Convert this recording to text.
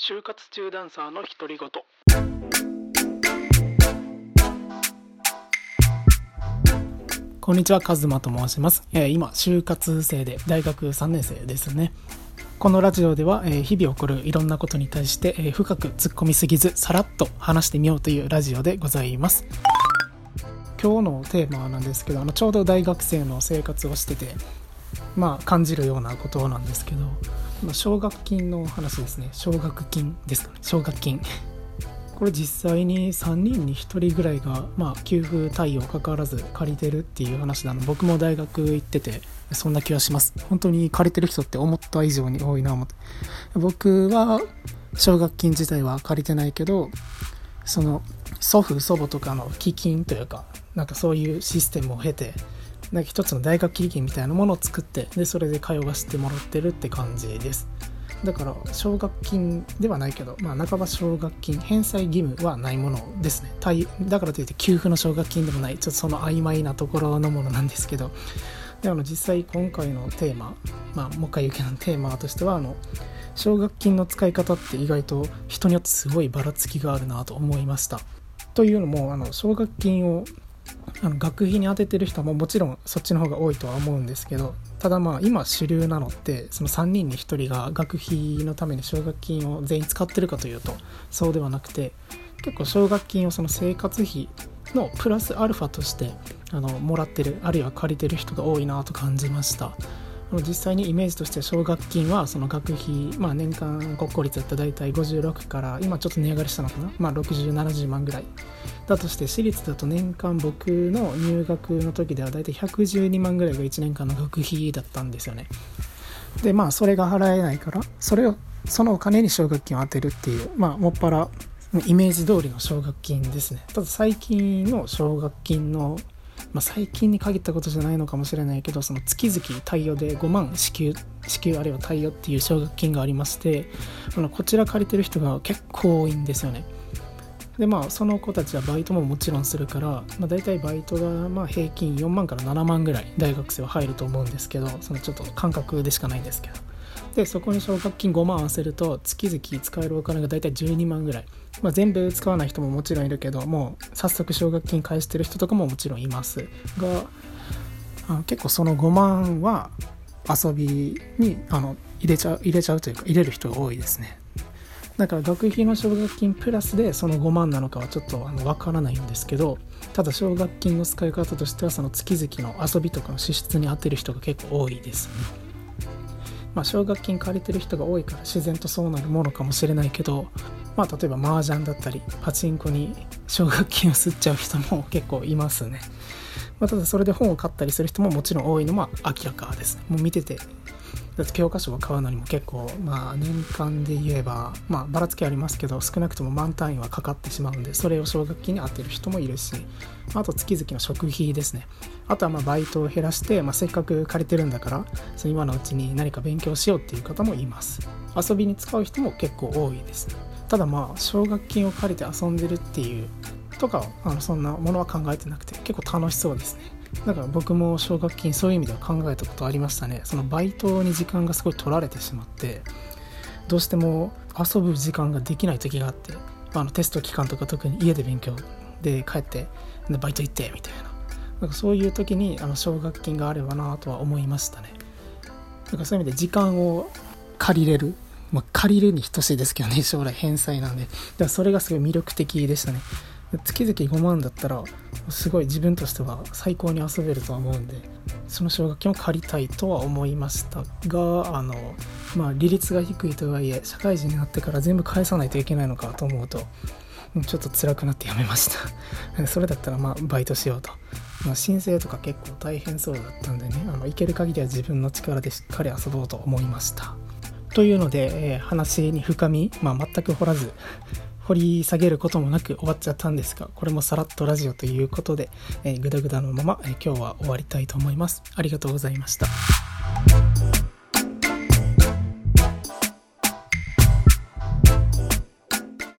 就活中ダンサーの独り言。こんにちはカズマと申します、えー今就活生で大学3年生ですね。このラジオでは、えー日々起こるいろんなことに対して、えー深く突っ込みすぎずさらっと話してみようというラジオでございます。今日のテーマなんですけどあのちょうど大学生の生活をしててまあ感じるようなことなんですけどま奨学金の話ですね。奨学金ですかね。奨学金。これ実際に3人に1人ぐらいが、まあ、給付対応かかわらず借りてるっていう話なの。僕も大学行っててそんな気がします。本当に借りてる人って思った以上に多いな思って。僕は奨学金自体は借りてないけどその祖父祖母とかの基金というかなんかそういうシステムを経てなんか一つの大学基金みたいなものを作ってでそれで通わせてもらってるって感じです。だから奨学金ではないけど、まあ、半ば奨学金返済義務はないものですね。だからといって給付の奨学金でもないちょっとその曖昧なところのものなんですけど。であの実際今回のテーマ、まあ、もう一回言うけどテーマとしてはあの奨学金の使い方って意外と人によってすごいばらつきがあるなと思いました。というのもあの奨学金をあの学費に充ててる人ももちろんそっちの方が多いとは思うんですけどただまあ今主流なのってその3人に1人が学費のために奨学金を全員使ってるかというとそうではなくて結構奨学金をその生活費のプラスアルファとしてあのもらってるあるいは借りてる人が多いなと感じました。実際にイメージとして奨学金はその学費、まあ、年間国公立だったら大体56から今ちょっと値上がりしたのかな、まあ、6070万ぐらいだとして私立だと年間僕の入学の時では大体112万ぐらいが1年間の学費だったんですよね。でまあそれが払えないからそれをそのお金に奨学金を当てるっていうまあもっぱらイメージ通りの奨学金ですね。ただ最近の奨学金のまあ、最近に限ったことじゃないのかもしれないけどその月々貸与で5万支給支給あるいは貸与っていう奨学金がありましてあのこちら借りてる人が結構多いんですよね。でまあその子たちはバイトももちろんするから、まあ、大体バイトがまあ平均4万から7万ぐらい大学生は入ると思うんですけどそのちょっと感覚でしかないんですけど。でそこに奨学金5万合わせると月々使えるお金が大体12万ぐらい、まあ、全部使わない人ももちろんいるけどもう早速奨学金返してる人とかももちろんいます。があ結構その5万は遊びにあの入れちゃう入れちゃうというか入れる人が多いですね。だから学費の奨学金プラスでその5万なのかはちょっとあの分からないんですけどただ奨学金の使い方としてはその月々の遊びとかの支出に充てる人が結構多いです。ねまあ、奨学金借りてる人が多いから自然とそうなるものかもしれないけど、まあ、例えば麻雀だったりパチンコに奨学金を吸っちゃう人も結構いますね、まあ、ただそれで本を買ったりする人ももちろん多いのは明らかです。もう見ててだって教科書を買うのにも結構まあ年間で言えばまあばらつきありますけど少なくとも満単位はかかってしまうんでそれを奨学金に充てる人もいるしあと月々の食費ですね。あとはまあバイトを減らして、まあ、せっかく借りてるんだからそ今のうちに何か勉強しようっていう方もいます。遊びに使う人も結構多いです。ただまあ奨学金を借りて遊んでるっていうとかあのそんなものは考えてなくて結構楽しそうですね。だから僕も奨学金そういう意味では考えたことありましたね。そのバイトに時間がすごい取られてしまってどうしても遊ぶ時間ができない時があってあのテスト期間とか特に家で勉強で帰ってでバイト行ってみたいな。なんかそういう時にあの奨学金があればなとは思いましたね。なんかそういう意味で時間を借りれる。まあ、借りるに等しいですけどね将来返済なんで。だからそれがすごい魅力的でしたね。月々5万だったらすごい自分としては最高に遊べるとは思うんでその奨学金を借りたいとは思いましたがあのまあ利率が低いとはいえ社会人になってから全部返さないといけないのかと思うとちょっと辛くなってやめました。それだったらまあバイトしようと、まあ、申請とか結構大変そうだったんでねあの行ける限りは自分の力でしっかり遊ぼうと思いました。というので、えー話に深み、まあ、全く掘らず掘り下げることもなく終わっちゃったんですがこれもさらっとラジオということで、えー、グダグダのまま、えー今日は終わりたいと思います。ありがとうございました。